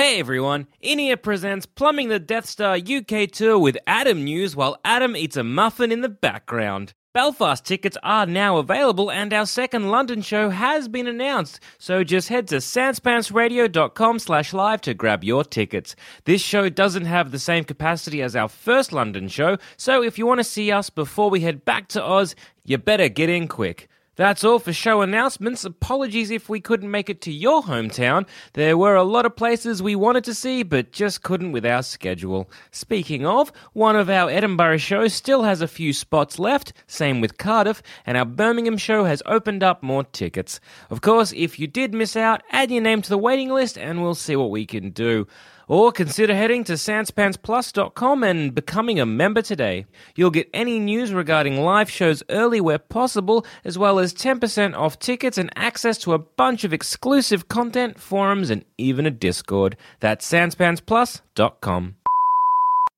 Hey everyone, Inia presents Plumbing the Death Star UK tour with Adam News while Adam eats a muffin in the background. Belfast tickets are now available and our second London show has been announced, so just head to sanspantsradio.com slash live to grab your tickets. This show doesn't have the same capacity as our first London show, so if you want to see us before we head back to Oz, you better get in quick. That's all for show announcements. Apologies if we couldn't make it to your hometown. There were a lot of places we wanted to see, but just couldn't with our schedule. Speaking of, one of our Edinburgh shows still has a few spots left, same with Cardiff, and our Birmingham show has opened up more tickets. Of course, if you did miss out, add your name to the waiting list and we'll see what we can do. Or consider heading to sanspantsplus.com and becoming a member today. You'll get any news regarding live shows early where possible, as well as 10% off tickets and access to a bunch of exclusive content, forums, and even a Discord. That's sanspantsplus.com.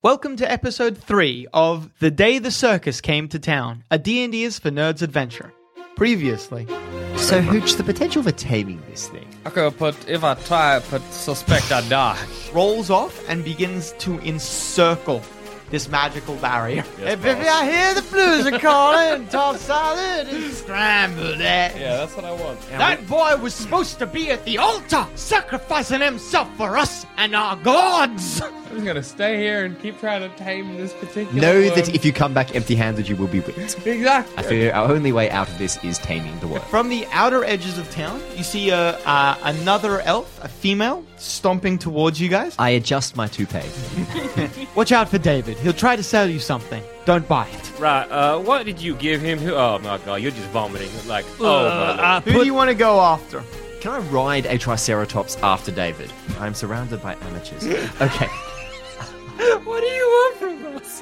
Welcome to episode 3 of The Day the Circus Came to Town, a D&D is for Nerds adventure. Previously, So, Hooch, the potential for taming this thing. Okay, but if I try, but suspect I die. rolls off and begins to encircle this magical barrier. hey, baby, I hear the blues are calling. Toss salad and scrambled eggs. Yeah, that's what I want. That boy was supposed to be at the altar, sacrificing himself for us and our gods. I'm just gonna stay here and keep trying to tame this particular. Know one. that if you come back empty handed, you will be whipped. exactly. I figure our only way out of this is taming the world. From the outer edges of town, you see a, uh, another elf, a female, stomping towards you guys. I adjust my toupee. Watch out for David. He'll try to sell you something. Don't buy it. Right, uh, what did you give him? Oh my god, you're just vomiting. Like, oh my lord. Who do you want to go after? Can I ride a Triceratops after David? I'm surrounded by amateurs. Okay. What are you want from us?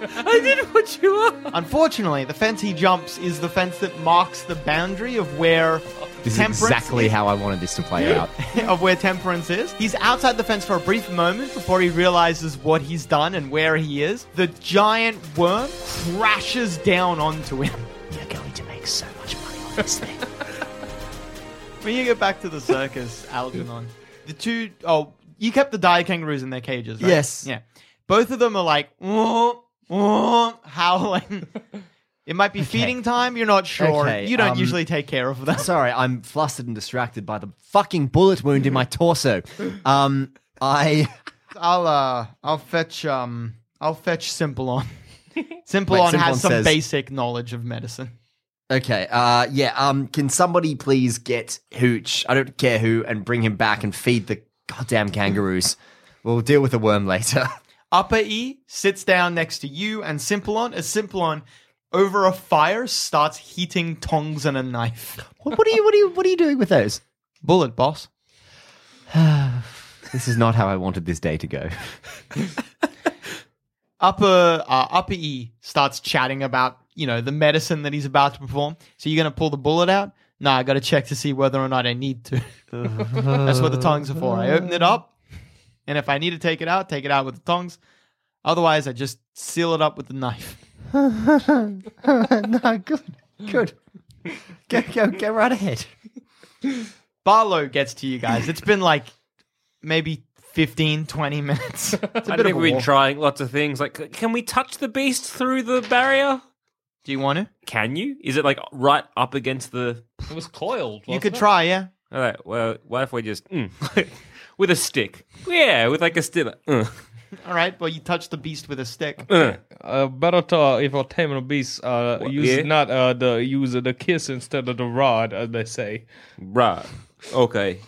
I did what you want. Unfortunately, the fence he jumps is the fence that marks the boundary of where This is temperance exactly is, how I wanted this to play out. of where temperance is. He's outside the fence for a brief moment before he realizes what he's done and where he is. The giant worm crashes down onto him. You're going to make so much money on this thing. When you get back to the circus, Algernon, the two oh, you kept the dire kangaroos in their cages, right? Yes. Yeah. Both of them are like "Oh, oh," howling. It might be feeding time. You're not sure. Okay, you don't um, usually take care of them. Sorry, I'm flustered and distracted by the fucking bullet wound in my torso. Um, I. I'll uh, I'll fetch um, I'll fetch Simplon. Simplon Simplon has some says- basic knowledge of medicine. Okay, uh, yeah, um, can somebody please get Hooch, I don't care who, and bring him back and feed the goddamn kangaroos? We'll deal with the worm later. Upper E sits down next to you and Simplon as Simplon over a fire starts heating tongs and a knife. what, what are you, what are you, what are you doing with those? Bullet boss. This is not how I wanted this day to go. Upper uh, Upper E starts chatting about you know the medicine that he's about to perform. So you're gonna pull the bullet out? Nah, I gotta check to see whether or not I need to. That's what the tongs are for. I open it up, and if I need to take it out, take it out with the tongs. Otherwise, I just seal it up with the knife. no, good, good. Go, go, go right ahead. Barlow gets to you guys. It's been like maybe 15, 20 minutes. It's a I bit think of a we've been walk. trying lots of things. Like, c- can we touch the beast through the barrier? Do you want to? Can you? Is it like right up against the? It was coiled. You wasn't could it? try, yeah. All right. Well, what if we just mm, with a stick? Yeah, with like a stick. Uh, All right. Well, you touch the beast with a stick. uh. Uh, better to if you're taming a beast, uh, use yeah? not uh the use the kiss instead of the rod, as they say. Right. Okay.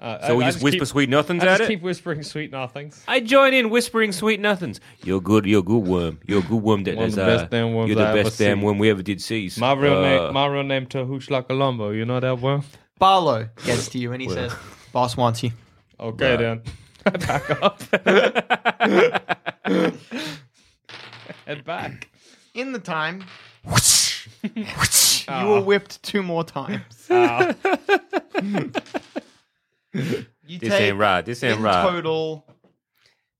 Uh, So we I- I just whisper keep, sweet nothings I at just it. keep whispering sweet nothings. I join in whispering sweet nothings. You're good. You're a good worm. You're a good worm. That One of is, the uh, damn worms You're the I best damn seen. worm we ever did see. My real Uh, name, my real name, Tahooch Colombo. You know that one? Barlow gets to you and he says, Boss wants you. Okay then. back up. Head back. In the time, you were ah. whipped two more times. Ah. You This take ain't right. This ain't in right. total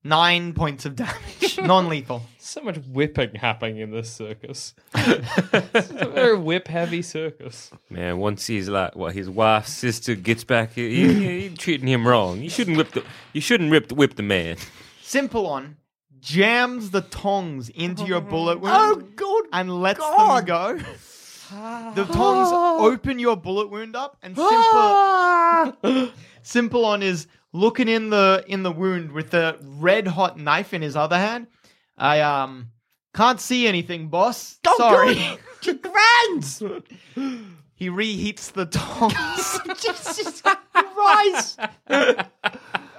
nine points of damage, non-lethal. so much whipping happening in this circus. it's a very whip heavy circus. Man, once he's like, well, his wife's sister gets back, he, he, he treating him wrong. You shouldn't whip the, you shouldn't whip the, whip the man. Simplon jams the tongs into your bullet wound. Oh, God. And lets God. them go. The tongs open your bullet wound up, and Simple Ah! Simplon is looking in the in the wound with the red hot knife in his other hand. I um can't see anything, boss. Sorry. Grands! he reheats the tongs. Jesus Christ!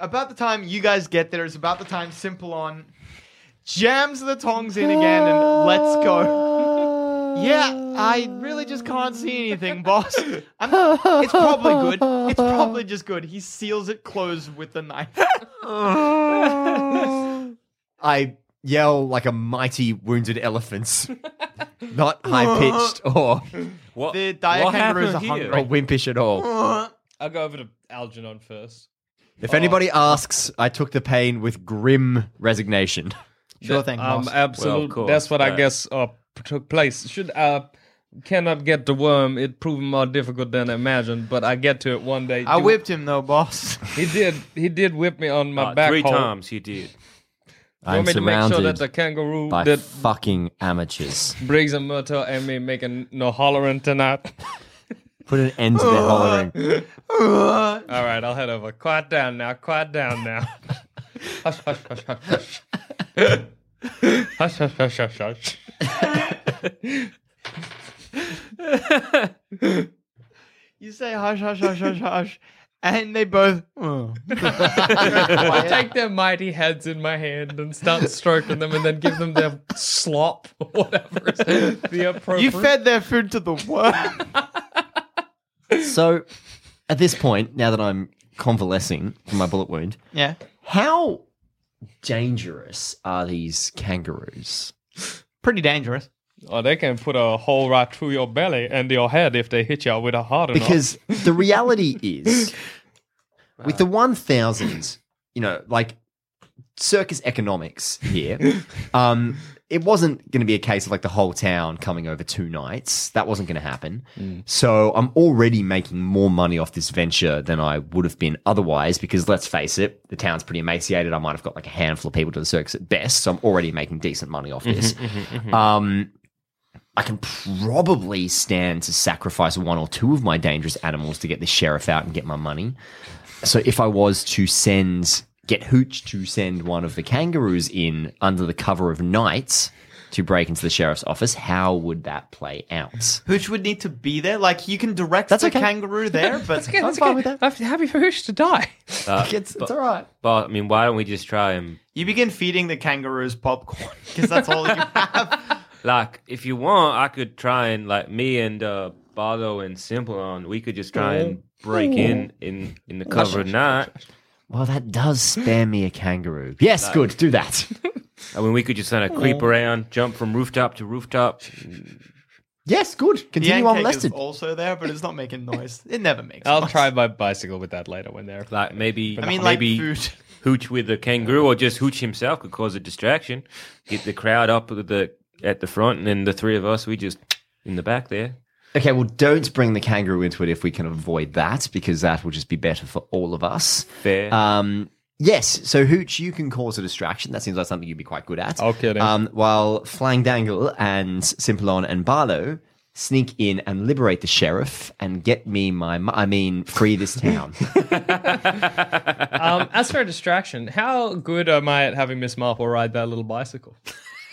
about the time you guys get there is about the time Simplon jams the tongs in again and lets go. Yeah, I really just can't see anything, boss. I'm, it's probably good. It's probably just good. He seals it closed with the knife. I yell like a mighty wounded elephant. Not high pitched or, What? The dire what kangaroos happened here? or wimpish at all. I'll go over to Algernon first. If anybody asks, I took the pain with grim resignation. Sure thing, Um, boss. absolutely. course, That's what I right. guess uh, took place. Should uh cannot get the worm. It proved more difficult than I imagined, but I get to it one day. I Do- whipped him though, boss. He did. He did whip me on my Uh, back. three hole. times he did. You I'm want me to make sure that the kangaroo by that fucking amateurs. Briggs and Myrtle and me making no hollering tonight. Put an end to their hollering. All right, I'll head over. Quiet down now. Quiet down now. hush, hush, hush, hush, hush. hush, hush, hush, hush, hush. You say hush, hush, hush, hush, hush, and they both. "Oh." I take their mighty heads in my hand and start stroking them, and then give them their slop, or whatever is the appropriate. You fed their food to the worm. So, at this point, now that I'm convalescing from my bullet wound, Yeah. how dangerous are these kangaroos? Pretty dangerous. Oh, they can put a hole right through your belly and your head if they hit you with a hard enough. Because the reality is, with the 1,000, you know, like circus economics here, um, it wasn't going to be a case of like the whole town coming over two nights. That wasn't going to happen. Mm. So I'm already making more money off this venture than I would have been otherwise because let's face it, the town's pretty emaciated. I might have got like a handful of people to the circus at best. So I'm already making decent money off mm-hmm, this. Mm-hmm, mm-hmm. Um, I can probably stand to sacrifice one or two of my dangerous animals to get the sheriff out and get my money. So if I was to send, get Hooch to send one of the kangaroos in under the cover of night to break into the sheriff's office, how would that play out? Hooch would need to be there. Like you can direct That's the okay. kangaroo there, but okay, I'm that's fine okay. with that. I'm happy for Hooch to die. Uh, It's, it's all right. but I mean, why don't we just try and you begin feeding the kangaroos popcorn because that's all you have. like, if you want, I could try and like me and uh, Bardo and Simplon, we could just try and break in in in the cover of night. Well, that does spare me a kangaroo. Yes, good. Do that. I mean, we could just kind of creep around, jump from rooftop to rooftop. yes, good. The Continue Yankee is unmolested. also there, but it's not making noise. It never makes. I'll noise. try my bicycle with that later when they're. Like maybe, I mean, like maybe food. Hooch with the kangaroo, or just Hooch himself could cause a distraction. Get the crowd up at the at the front, and then the three of us, we just in the back there. Okay, well, don't bring the kangaroo into it if we can avoid that, because that will just be better for all of us. Fair. Um, yes, so Hooch, you can cause a distraction. That seems like something you'd be quite good at. Okay, then. Um, while Flandangle and Simplon and Barlow sneak in and liberate the sheriff and get me my, mo- I mean, free this town. Um, as for a distraction, how good am I at having Miss Marple ride that little bicycle?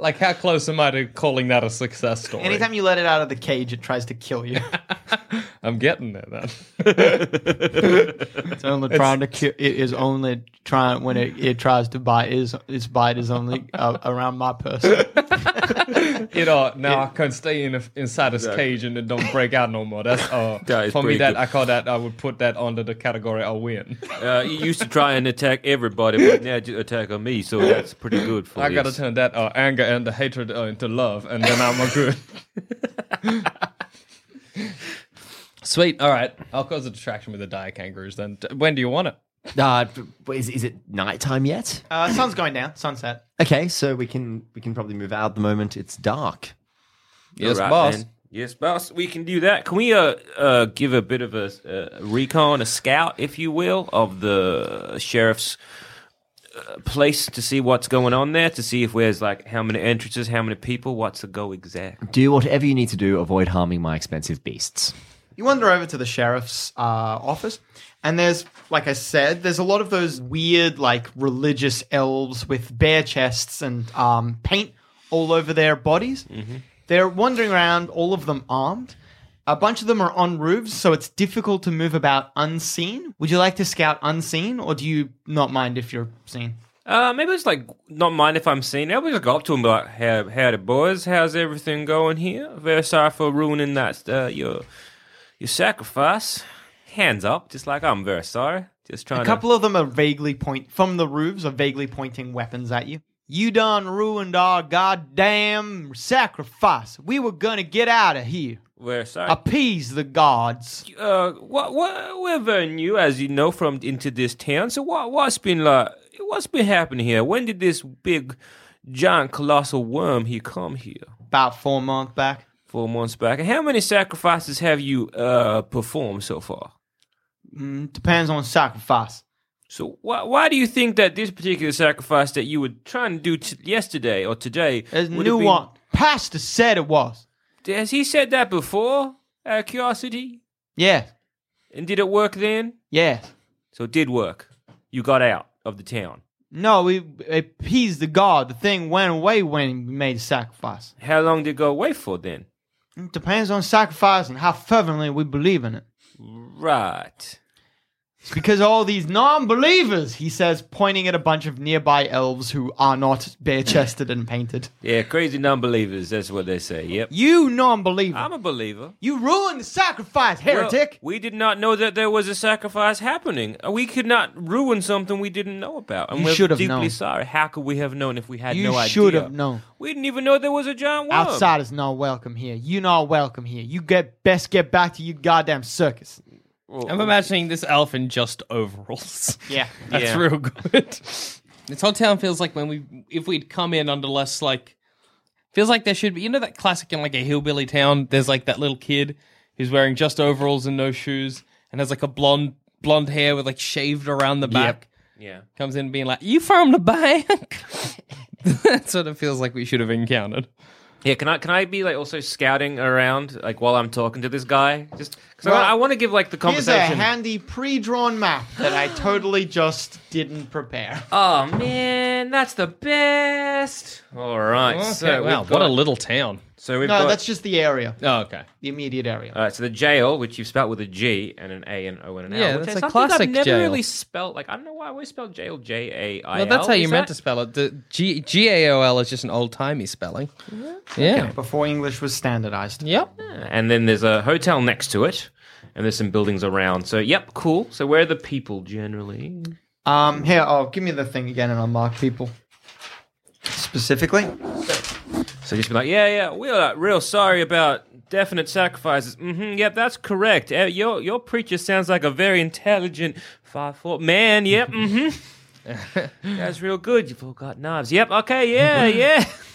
like, how close am I to calling that a success story? Anytime you let it out of the cage, it tries to kill you. I'm getting there then. It's only trying to kill. It is only trying when it, it tries to bite. Is its bite is only uh, around my person. you know, now I can stay in a, inside this cage and it don't break out no more. That's uh, That is for me. That good. I call that. I would put that under the category I win. Uh, you used to try and attack everybody, but now you attack on me, so that's pretty good for I this. gotta turn that uh, anger and the hatred uh, into love, and then I'm a good. Sweet. All right. I'll cause a distraction with the dire kangaroos. Then when do you want it? uh, is, is it nighttime yet? Uh, sun's going down. Sunset. Okay, so we can we can probably move out the moment it's dark. Yes, All right, boss. then. Yes, boss. We can do that. Can we uh, uh give a bit of a uh, recon, a scout, if you will, of the sheriff's place to see what's going on there, to see if there's like how many entrances, how many people, what's the go exact. Do whatever you need to do. Avoid harming my expensive beasts. You wander over to the sheriff's uh, office, and there's, like I said, there's a lot of those weird, like religious elves with bare chests and um, paint all over their bodies. They're wandering around, all of them armed. A bunch of them are on roofs, so it's difficult to move about unseen. Would you like to scout unseen, or do you not mind if you're seen? Uh, maybe it's like not mind if I'm seen. Maybe just go up to him, and be like, "How, how the boys? How's everything going here? Very sorry for ruining that uh, your your sacrifice. Hands up, just like I'm very sorry. Just trying A couple of them are vaguely point from the roofs are vaguely pointing weapons at you. You done ruined our goddamn sacrifice. We were gonna get out of here. Very sorry. Appease the gods. uh, what, what, we're very new, as you know, from into this town. So what, what's been like? What's been happening here? When did this big, giant, colossal worm here come here? About four months back. Four months back. And how many sacrifices have you uh performed so far? Mm, depends on sacrifice. So why why do you think that this particular sacrifice that you were trying to do t- yesterday or today? There's a new been- one. Pastor said it was. Has he said that before? Out of curiosity, Yeah. and did it work then? Yeah. So it did work. You got out of the town. No, we appeased the god. The thing went away when we made the sacrifice. How long did it go away for then? It depends on sacrifice and how fervently we believe in it. Right. It's because all these non-believers, he says, pointing at a bunch of nearby elves who are not bare-chested and painted. Yeah, crazy non-believers. That's what they say. Yep. You non-believer. I'm a believer. you ruined the sacrifice, heretic. Well, we did not know that there was a sacrifice happening. We could not ruin something we didn't know about. And You we're should have deeply known. sorry. How could we have known if we had you no idea? You should have known. We didn't even know there was a giant worm. Outsiders not welcome here. You not welcome here. You get best get back to your goddamn circus. I'm imagining this elf in just overalls. Yeah. That's Yeah. real good. this whole town feels like when we, if we'd come in under less like, feels like there should be, you know, that classic in like a hillbilly town. There's like that little kid who's wearing just overalls and no shoes, and has like a blonde blonde hair with like shaved around the back. Yeah. Comes in being like, "You from the bank?" That's what it feels like we should have encountered. Yeah, can I can I be like also scouting around like while I'm talking to this guy? Just because Well, I, I want to give like the conversation. Here's a conversation. handy pre-drawn map that I totally just didn't prepare. oh man, that's the best. All right, Okay, so wow, we've what a got- little town. So we've No, got that's just the area, Oh, okay. the immediate area. All right, so the jail, which you've spelled with a G and an A and O and an L. Yeah, which that's is a something classic I've never jail. really spelled. Like I don't know why I always spelled jail J A I L. Well, that's how you Is meant that- to spell it. The G G A O L is just an old timey spelling. Yeah. Before English was standardized. Yep. And then there's a hotel next to it, and there's some buildings around. So yep, cool. So where are the people generally? Um, here, oh, give me the thing again, and I'll mark people specifically. So just be like, yeah, yeah, we're uh, real sorry about definite sacrifices. Mm-hmm, yep, that's correct. Uh, your your preacher sounds like a very intelligent five foot man. Yep, mm-hmm. that's real good. You've all got knives. Yep, okay, yeah, yeah.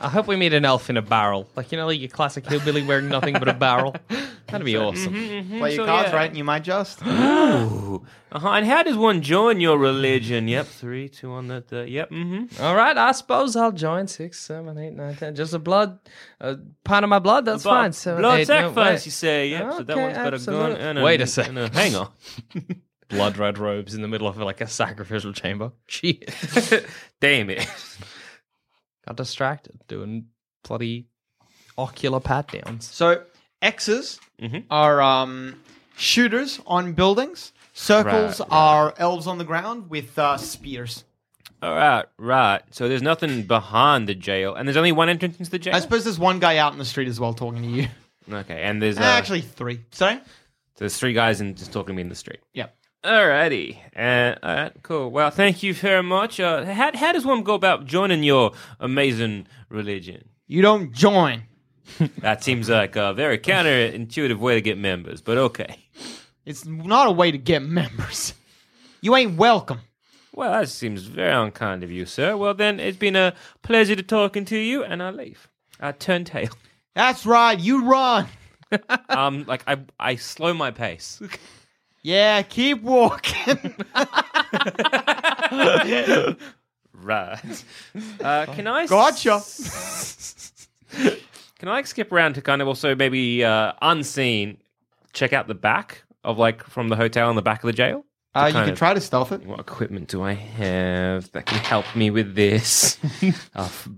I hope we meet an elf in a barrel. Like, you know, like your classic hillbilly wearing nothing but a barrel. That'd be awesome. Play your So, cards yeah. right, and you might just. Uh-huh. And how does one join your religion? Yep, three, two on the, the yep, mm-hmm. All right, I suppose I'll join six, seven, eight, nine, ten. Just a blood, a pint of my blood. That's fine. Seven, Blood eight, no, sacrifice, wait. you say. Yep, so that Okay, one's got a gun absolutely. and a, Wait a second. and a hanger. Blood red robes in the middle of like a sacrificial chamber. Shit. Damn it. Got distracted doing bloody ocular pat downs. So X's Mm-hmm. are um, shooters on buildings. Circles Right, right. are elves on the ground with uh, spears. All right, right. So there's nothing behind the jail, and there's only one entrance into the jail. I suppose there's one guy out in the street as well talking to you. Okay, and there's uh, Actually, three. Sorry. there's three guys and just talking to me in the street. Yeah. Alrighty, uh, all right, cool. Well, thank you very much. Uh, how how does one go about joining your amazing religion? You don't join. That seems like a very counterintuitive way to get members, but okay. It's not a way to get members. You ain't welcome. Well, that seems very unkind of you, sir. Well, then, it's been a pleasure to talking to you, and I leave. I turn tail. That's right. You run. um, like I I slow my pace. Yeah, keep walking. Right. Uh, can I? gotcha. Can I skip around to kind of also maybe uh, unseen check out the back of like from the hotel and the back of the jail? Uh, you kind can of- try to stealth it. What equipment do I have that can help me with this? a f-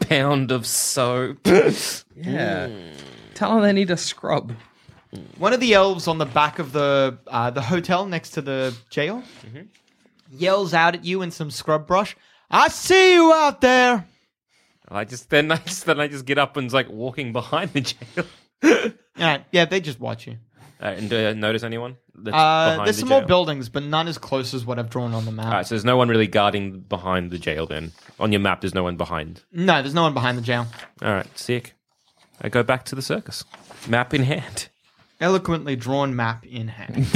pound of soap. Yeah. Tell them they need a scrub. One of the elves on the back of the uh, the hotel next to the jail yells out at you in some scrub brush. I see you out there. I just then I just then I just get up and's like walking behind the jail. Yeah, yeah, they just watch you. Uh, and do I notice anyone? That's Uh, behind there's the some more jail? buildings, but none as close as what I've drawn on the map. All right, so there's no one really guarding behind the jail. Then on your map, there's no one behind. No, there's no one behind the jail. All right, sick. I go back to the circus, map in hand. Eloquently drawn map in hand.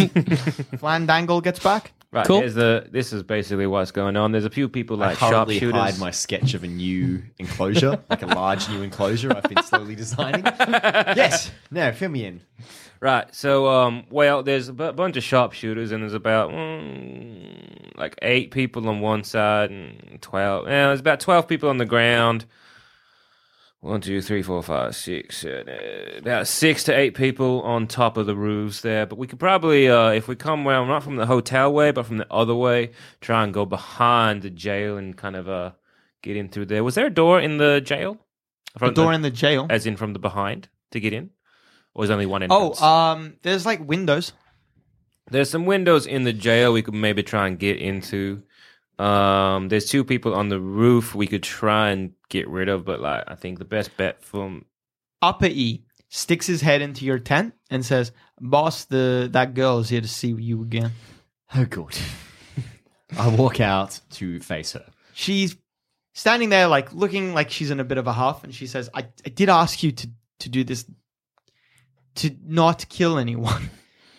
Flandangle gets back. Right, Cool. here's the. This is basically what's going on. There's a few people I like hurriedly sharpshooters. hide my sketch of a new enclosure, like a large new enclosure I've been slowly designing. yes, now fill me in. Right. So, um, well, there's a bu- bunch of sharpshooters, and there's about mm, like eight people on one side and twelve. Yeah, there's about twelve people on the ground. One, two, three, four, five, six, seven, uh, about six to eight people on top of the roofs there. But we could probably, uh, if we come well, not from the hotel way, but from the other way, try and go behind the jail and kind of uh get in through there. Was there a door in the jail? The door in the jail. as in from the behind to get in, or is only one Oh, entrance? Oh, um, there's like windows. There's some windows in the jail we could maybe try and get into. Um, there's two people on the roof we could try and get rid of, but like I think the best bet from Upper E sticks his head into your tent and says, "Boss, the that girl is here to see you again." Oh, good. I walk out to face her. She's standing there, like looking like she's in a bit of a huff, and she says, "I, I did ask you to to do this, to not kill anyone.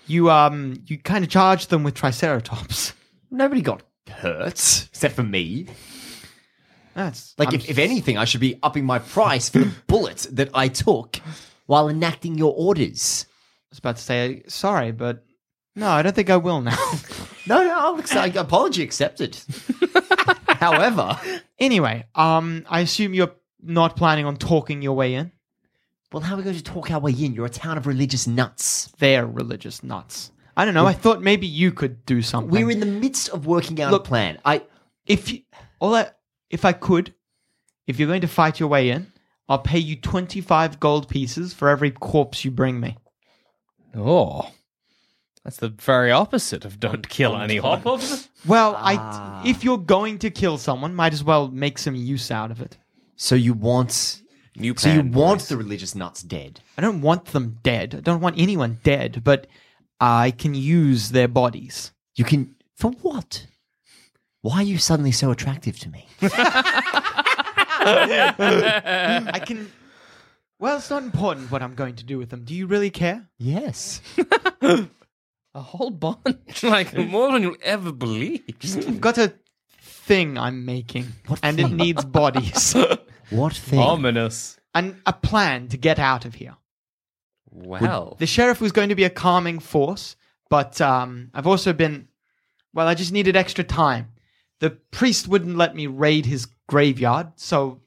You um, you kind of charged them with Triceratops. Nobody got hurt except for me. That's Like, if, if anything, I should be upping my price for the bullet that I took while enacting your orders. I was about to say sorry, but no, I don't think I will now. No, no, I'll accept, apology accepted. However, anyway, um, I assume you're not planning on talking your way in. well, how are we going to talk our way in? You're a town of religious nuts. They're religious nuts. I don't know. I thought maybe you could do something. We're in the midst of working out Look- a plan. I if you, all that, if I could, if you're going to fight your way in, I'll pay you twenty five gold pieces for every corpse you bring me. Oh. That's the very opposite of don't kill anyone. top of the Well, I ah. if you're going to kill someone, might as well make some use out of it. so you want new so you want boys. the religious nuts dead. I don't want them dead. I don't want anyone dead, but I can use their bodies. You can for what? Why are you suddenly so attractive to me? I can. Well, it's not important what I'm going to do with them. Do you really care? Yes. A whole bunch. like more than you'll ever believe. I've got a thing I'm making, What and it thing? needs bodies, What thing? Ominous. and a plan to get out of here. Wow. The sheriff was going to be a calming force, but um, I've also been. Well, I just needed extra time. The priest wouldn't let me raid his graveyard, so.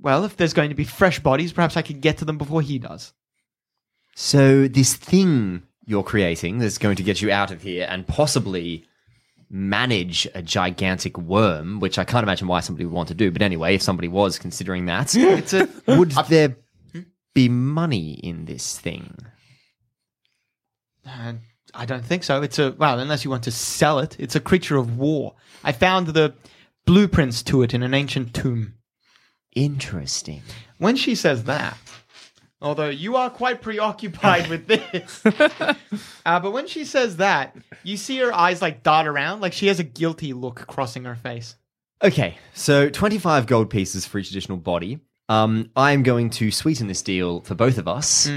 Well, if there's going to be fresh bodies, perhaps I could get to them before he does. So this thing you're creating that's going to get you out of here and possibly manage a gigantic worm, which I can't imagine why somebody would want to do. But anyway, if somebody was considering that, It's a. would there be money in this thing? Uh, I don't think so. It's a well, unless you want to sell it. It's a creature of war. I found the blueprints to it in an ancient tomb. Interesting. When she says that, although you are quite preoccupied with this, uh, but when she says that, you see her eyes like dart around, like she has a guilty look crossing her face. Okay, so 25 gold pieces for each additional body. Um, I'm going to sweeten this deal for both of us.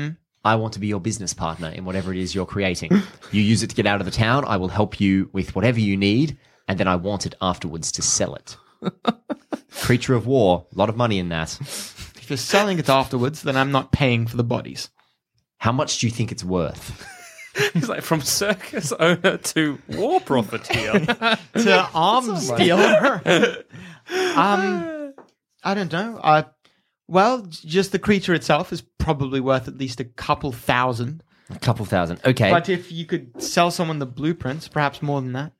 I want to be your business partner in whatever it is you're creating. you use it to get out of the town. I will help you with whatever you need, and then I want it afterwards to sell it. Creature of war, a lot of money in that. If you're selling it afterwards, then I'm not paying for the bodies. How much do you think it's worth? He's like from circus owner to war profiteer. to arms dealer. um, I don't know. Uh, well, just the creature itself is probably worth at least a couple thousand. A couple thousand. Okay. But if you could sell someone the blueprints, perhaps more than that.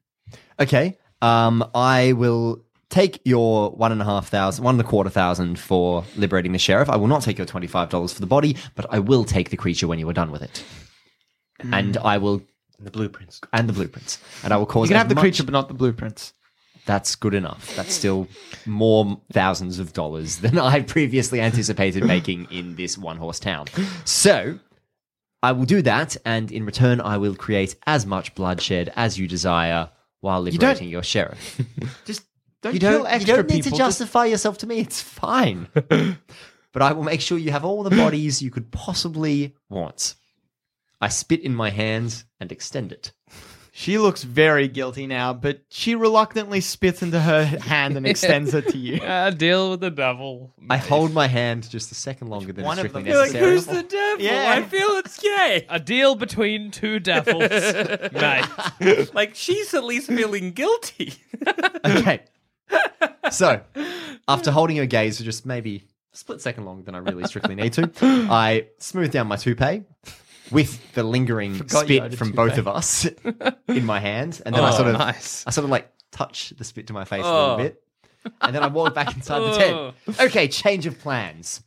Okay. Um, I will take your one and a half thousand, one and a quarter thousand for liberating the sheriff. I will not take your twenty-five dollars for the body, but I will take the creature when you are done with it, and I will the blueprints. and the blueprints, and I will cause. You can as have the much- creature, but not the blueprints. That's good enough. That's still more thousands of dollars than I previously anticipated making in this one-horse town. So. I will do that, and in return, I will create as much bloodshed as you desire while liberating your sheriff. Just don't you kill don't, you extra don't need people. to just- justify yourself to me. It's fine. but I will make sure you have all the bodies you could possibly want. I spit in my hands and extend it. She looks very guilty now, but she reluctantly spits into her hand and extends it to you. Ah, deal with the devil. I hold my hand just a second longer than One is of strictly them- You're like, necessary. Who's the devil? Yeah. I feel it's gay. A deal between two devils. nice. like she's at least feeling guilty. okay. So, after holding her gaze for just maybe a split second longer than I really strictly need to, I smooth down my toupee with the lingering Forgot you had spit a from both of us in my hand, and then I Oh, sort of, nice. I sort of like touch the spit to my face a Oh. little bit, and then I walk back inside the tent. Oh. Okay, change of plans.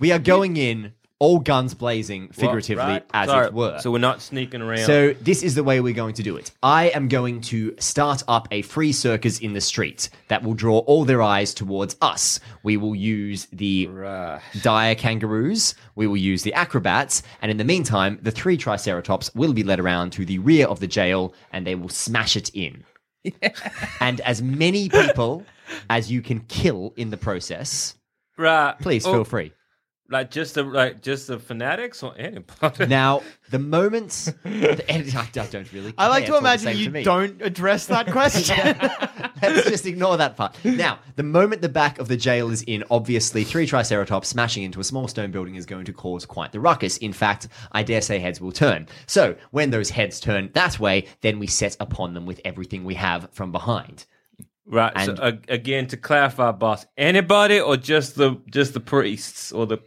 We are going in all guns blazing, figuratively, Right. as Sorry. it were. So we're not sneaking around. So this is the way we're going to do it. I am going to start up a free circus in the street that will draw all their eyes towards us. We will use the dire kangaroos, we will use the acrobats, and in the meantime, the three triceratops will be led around to the rear of the jail and they will smash it in. and as many people as you can kill in the process, right. please Oh, feel free. Like just the like just the fanatics or anybody. Now, the moments, the, I don't really. I like care. to It's all the imagine same you to me. don't address that question. Let's just ignore that part. Now, the moment the back of the jail is in, obviously, three Triceratops smashing into a small stone building is going to cause quite the ruckus. In fact, I dare say heads will turn. So, when those heads turn that way, then we set upon them with everything we have from behind. right. And- so uh, again, to clarify, boss, anybody or just the just the priests or the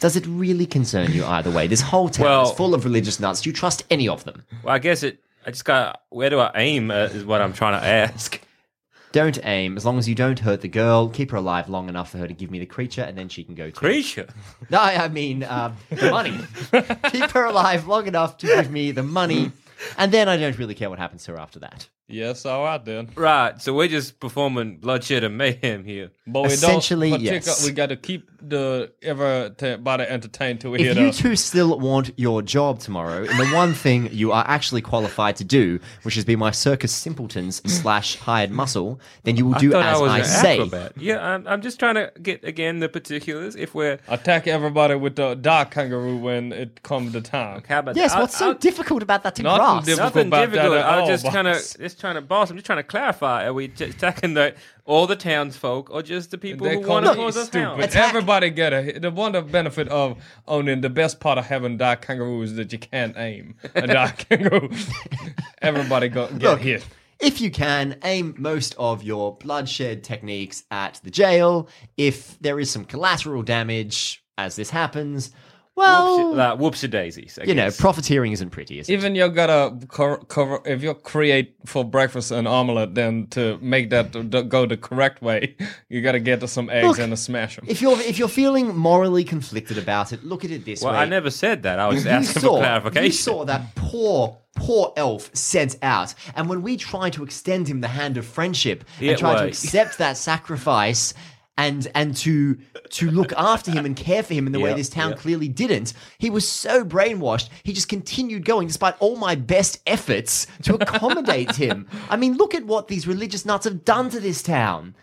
Does it really concern you either way? This whole town Well- is full of religious nuts. Do you trust any of them? Well, I guess it. I just got. Where do I aim? Uh, is what I'm trying to ask. Don't aim. As long as you don't hurt the girl, keep her alive long enough for her to give me the creature, and then she can go too. Creature. No, I mean um, the money. Keep her alive long enough to give me the money, and then I don't really care what happens to her after that. Yes, all right then. Right. So we're just performing bloodshed and mayhem here. But we Essentially, don't particu- yes. We got to keep the everybody entertained till we hear If you the two still want your job tomorrow, and the one thing you are actually qualified to do, which is be my circus simpletons slash hired muscle, then you will do thought as I was I an say. acrobat. Yeah, I'm, I'm just trying to get again the particulars. If we're attack everybody with the dark kangaroo when it comes to time. how about Yes, that? what's so I'll- difficult about that to Nothing grasp? difficult. Nothing about that difficult. at I was all, just kind of boss. just trying to, boss. I'm just trying to clarify. Are we just attacking the all the townsfolk or just the people They who call want to me cause us stupid. Attack- Everybody get a the one the benefit of owning the best part of having dark kangaroo is that you can't aim a dark kangaroo. Everybody go get Look, hit. If you can, aim most of your bloodshed techniques at the jail. If there is some collateral damage as this happens, well, Whoopsie, like, whoopsie daisies. I you know, profiteering isn't pretty, is it? Even you gotta cor- cor- if you create for breakfast an omelet, then to make that to- to go the correct way, you gotta get some eggs Look, and a smash them. If you're if you're feeling morally conflicted about it, look at it this well, way. Well, I never said that. I was you asking saw, for clarification. You saw that poor, poor elf sent out, and when we try to extend him the hand of friendship Yeah, and tried to accept that sacrifice. And, and to to look after him and care for him in the way this town yep. clearly didn't, he was so brainwashed. He just continued going despite all my best efforts to accommodate him. I mean, look at what these religious nuts have done to this town.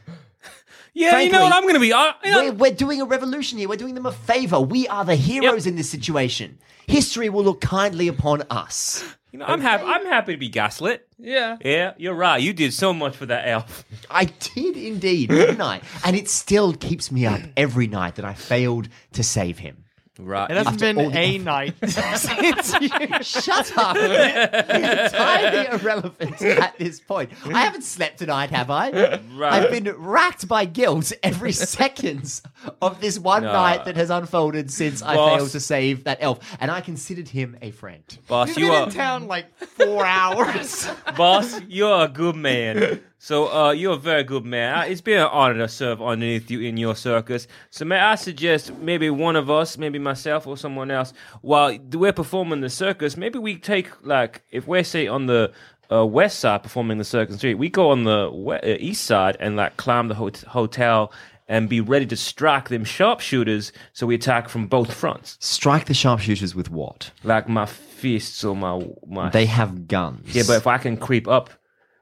yeah, you know what? I'm going to be. Uh, you know, We're, we're doing a revolution here. We're doing them a favor. We are the heroes in this situation. History will look kindly upon us. You know, I'm happy. I'm happy to be gaslit. Yeah. Yeah, you're right. You did so much for that elf. I did indeed, didn't I? And it still keeps me up every night that I failed to save him. Right. It hasn't After been the a night since you. Shut up! Entirely irrelevant at this point. I haven't slept tonight, have I? Right. I've been racked by guilt every second of this one No. night that has unfolded since I Boss. failed to save that elf, and I considered him a friend. boss, You've you been are in town like four hours. boss. You're a good man. So, uh, you're a very good man. Uh, It's been an honor to serve underneath you in your circus. So, may I suggest maybe one of us, maybe myself or someone else, while we're performing the circus, maybe we take like if we're say on the uh, west side performing the circus street, we go on the we- uh, east side and like climb the hot- hotel and be ready to strike them sharpshooters. So we attack from both fronts, Strike the sharpshooters with what? like my fists or my my They have guns. yeah, but if I can creep up,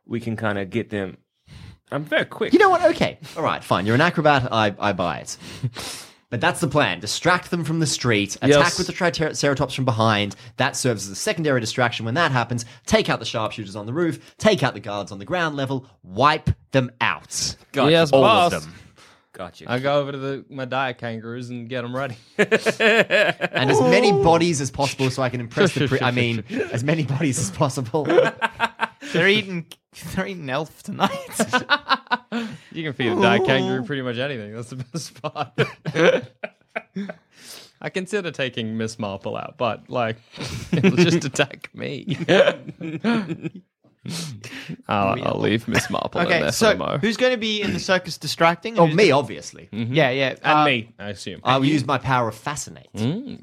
we can kind of get them. I'm very quick. You know what? Okay. All right, fine. You're an acrobat. I, I buy it. But that's the plan. Distract them from the street. Attack Yes. with the Triceratops from behind. That serves as a secondary distraction when that happens. Take out the sharpshooters on the roof. Take out the guards on the ground level. Wipe them out. Gotcha. Yes, All boss. of them. Gotcha. I go over to the my dire kangaroos and get them ready. And as many bodies as possible so I can impress the... Pre- I mean, as many bodies as possible. they're eating. They're eating elf tonight. You can feed a dire kangaroo pretty much anything. That's the best part. I consider taking Miss Marple out, but like, it'll just attack me. I'll, I'll leave Miss Marple in Okay, there so for Mo. who's going to be in the circus distracting? Oh, Who's me, gonna- obviously. Yeah, yeah. and uh, me, I assume. I will use my power of fascinate.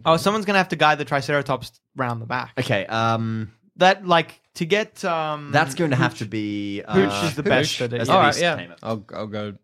Oh, someone's going to have to guide the Triceratops round the back. Okay, um, That, like, to get. um that's going to have to be. Uh, Hooch is the best at it, as yeah. All right, beast yeah. tamer. I'll I'll go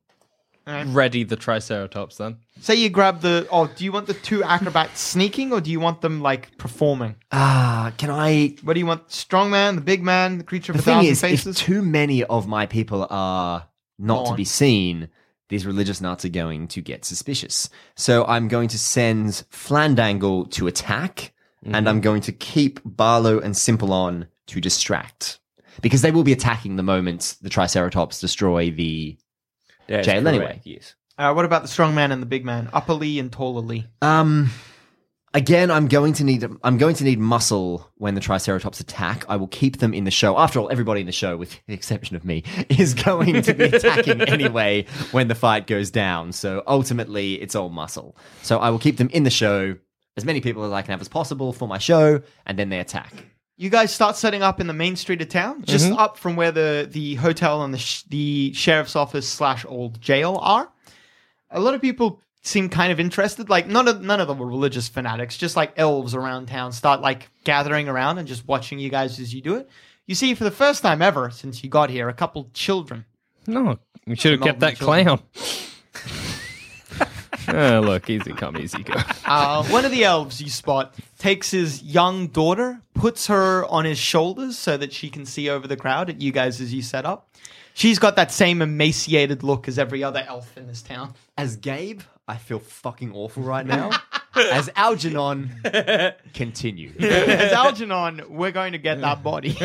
Alright. ready the Triceratops then. Say you grab the. Oh, do you want the two acrobats sneaking or do you want them, like, performing? Ah, can I? What do you want? Strong man, the big man, the creature of The a thing thousand is, faces? if too many of my people are not to Gone. be seen, these religious nuts are going to get suspicious. So I'm going to send Flandangle to attack, and I'm going to keep Barlow and Simplon to distract. Because they will be attacking the moment the Triceratops destroy the That's jail correct, anyway. Yes. Uh, what about the strong man and the big man? Upper Lee and taller Lee. Um, again, I'm going to need I'm going to need muscle when the Triceratops attack. I will keep them in the show. After all, everybody in the show, with the exception of me, is going to be attacking anyway when the fight goes down. So ultimately, it's all muscle. So I will keep them in the show. As many people as I can have as possible for my show, and then they attack. You guys start setting up in the main street of town, just mm-hmm. up from where the, the hotel and the, sh- the sheriff's office slash old jail are. A lot of people seem kind of interested. Like none of none of them were religious fanatics. Just like elves around town start like gathering around and just watching you guys as you do it. You see, for the first time ever since you got here, a couple children. No, we should have kept that Melvin clown. oh, look, easy come, easy go. Uh, one of the elves you spot takes his young daughter, puts her on his shoulders so that she can see over the crowd at you guys as you set up. She's got that same emaciated look as every other elf in this town. As Gabe, I feel fucking awful right now. As Algernon, continue. As Algernon, we're going to get that body.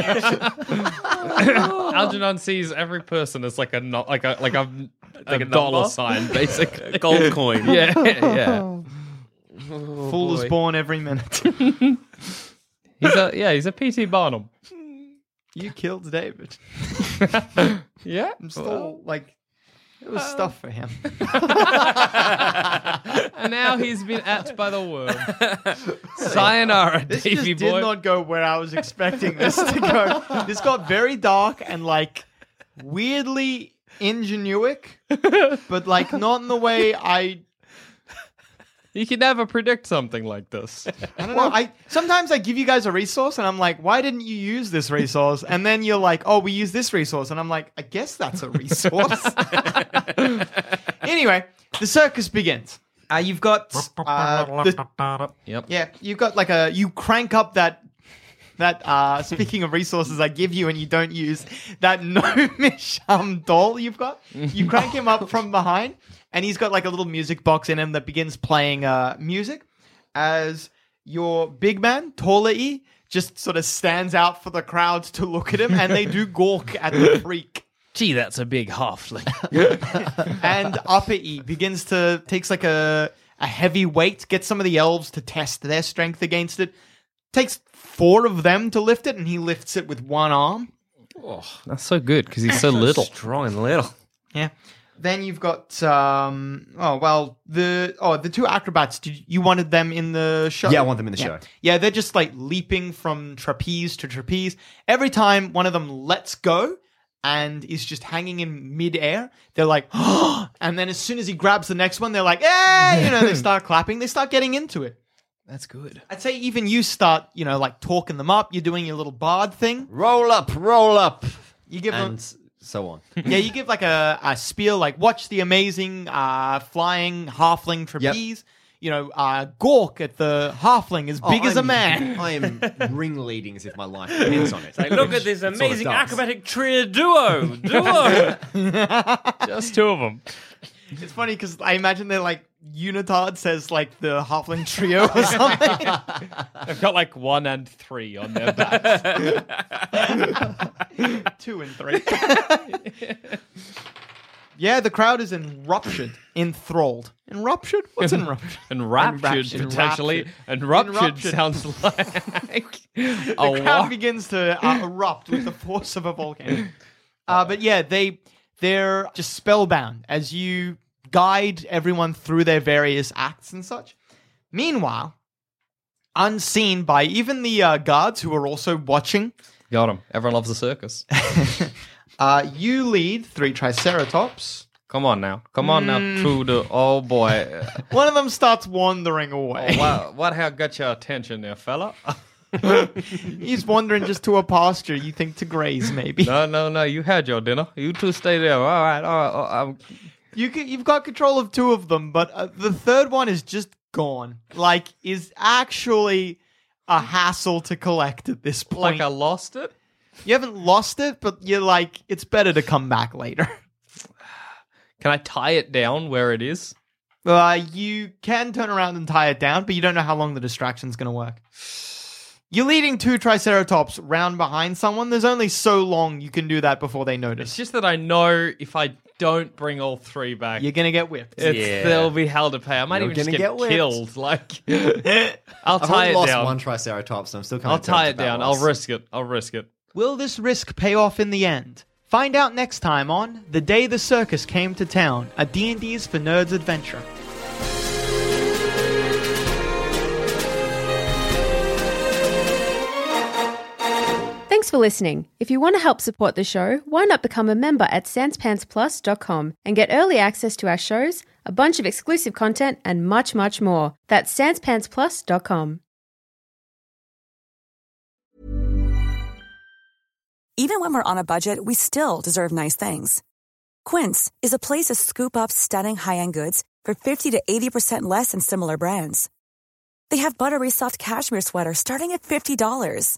Algernon sees every person as like a not like a like a, Like a a dollar number? sign, basically. Gold coin. yeah, yeah. Fool is oh, born every minute. He's a yeah, he's a PT Barnum. you killed David. Yeah, I'm still like, it was uh, stuff for him. and now he's been at by the worm. Sayonara, This Davy just did not go where I was expecting this to go. This got very dark and like weirdly ingenuic, but like not in the way I. You can never predict something like this. I don't know. I sometimes I give you guys a resource and I'm like, why didn't you use this resource? And then you're like, oh, we use this resource, and I'm like, I guess that's a resource. anyway, the circus begins. Uh, you've got uh, the, Yep. Yeah, you've got like a you crank up that that uh speaking of resources I give you and you don't use that gnomish um doll you've got. You crank him up from behind and he's got like a little music box in him that begins playing uh music as your big man, taller E, just sort of stands out for the crowd to look at him and they do gawk at the freak. Gee, that's a big halfling. and upper E begins to takes like a a heavy weight, gets some of the elves to test their strength against it. Takes four of them to lift it, and he lifts it with one arm. Oh, That's so good because he's so little. Strong and little. Yeah. Then you've got um oh well the oh the two acrobats did you wanted them in the show Yeah, I want them in the yeah. show. yeah they're just like leaping from trapeze to trapeze every time one of them lets go and is just hanging in midair they're like and then as soon as he grabs the next one they're like hey you know they start clapping they start getting into it That's good. I'd say even you start you know like talking them up you're doing your little bard thing Roll up, roll up, you give them and so on. yeah, you give like a, a spiel, like watch the amazing uh, flying halfling trapeze. You know, uh, Gork at the halfling as big Oh, as a I'm- man. I am ringleading as if my life depends on it. Hey, look at this Sort of amazing does. acrobatic trio duo. Duo. Just two of them. It's funny because I imagine they're like Unitard says like the halfling trio or something. They've got like one and three on their backs. Two and three. yeah, the crowd is enraptured, enthralled. Enraptured? What's enraptured? Enraptured, Enraptured. potentially. Enraptured, Enraptured. sounds like the a crowd what? begins to uh, erupt with the force of a volcano. Uh, but yeah, they they're just spellbound as you guide everyone through their various acts and such. Meanwhile, unseen by even the uh, guards who are also watching Got him. Everyone loves a circus. Uh, you lead three Triceratops. Come on now. Come on now, Trude. Oh boy. One of them starts wandering away. what, what have got your attention there, fella? He's wandering just to a pasture. You think to graze, maybe. no, no, no. You had your dinner. You two stay there. All right, all right. all right. I'm- You can, you've got control of two of them, but uh, the third one is just gone. Like, is actually a hassle to collect at this point. like I lost it. you haven't lost it, but you're like, it's better to come back later. Can I tie it down where it is? Uh, you can turn around and tie it down, but you don't know how long the distraction's going to work. You're leading two Triceratops round behind someone. There's only so long you can do that before they notice. It's notice. just that I know if I don't bring all three back, You're going to get whipped. it's, Yeah. there'll be hell to pay. I might You're even just gonna get, get whipped. killed. Like, I'll I've tie only it lost down. one Triceratops, so I'm still kind I'll of tie it down. I'll risk it. I'll risk it. Will this risk pay off in the end? Find out next time on The Day the Circus Came to Town, a D&D's for Nerds adventure. For listening. If you want to help support the show, why not become a member at sanspantsplus.com and get early access to our shows, a bunch of exclusive content, and much, much more. That's sanspantsplus.com. Even when we're on a budget, we still deserve nice things. Quince is a place to scoop up stunning high-end goods for 50 to 80% less than similar brands. They have buttery soft cashmere sweaters starting at $50,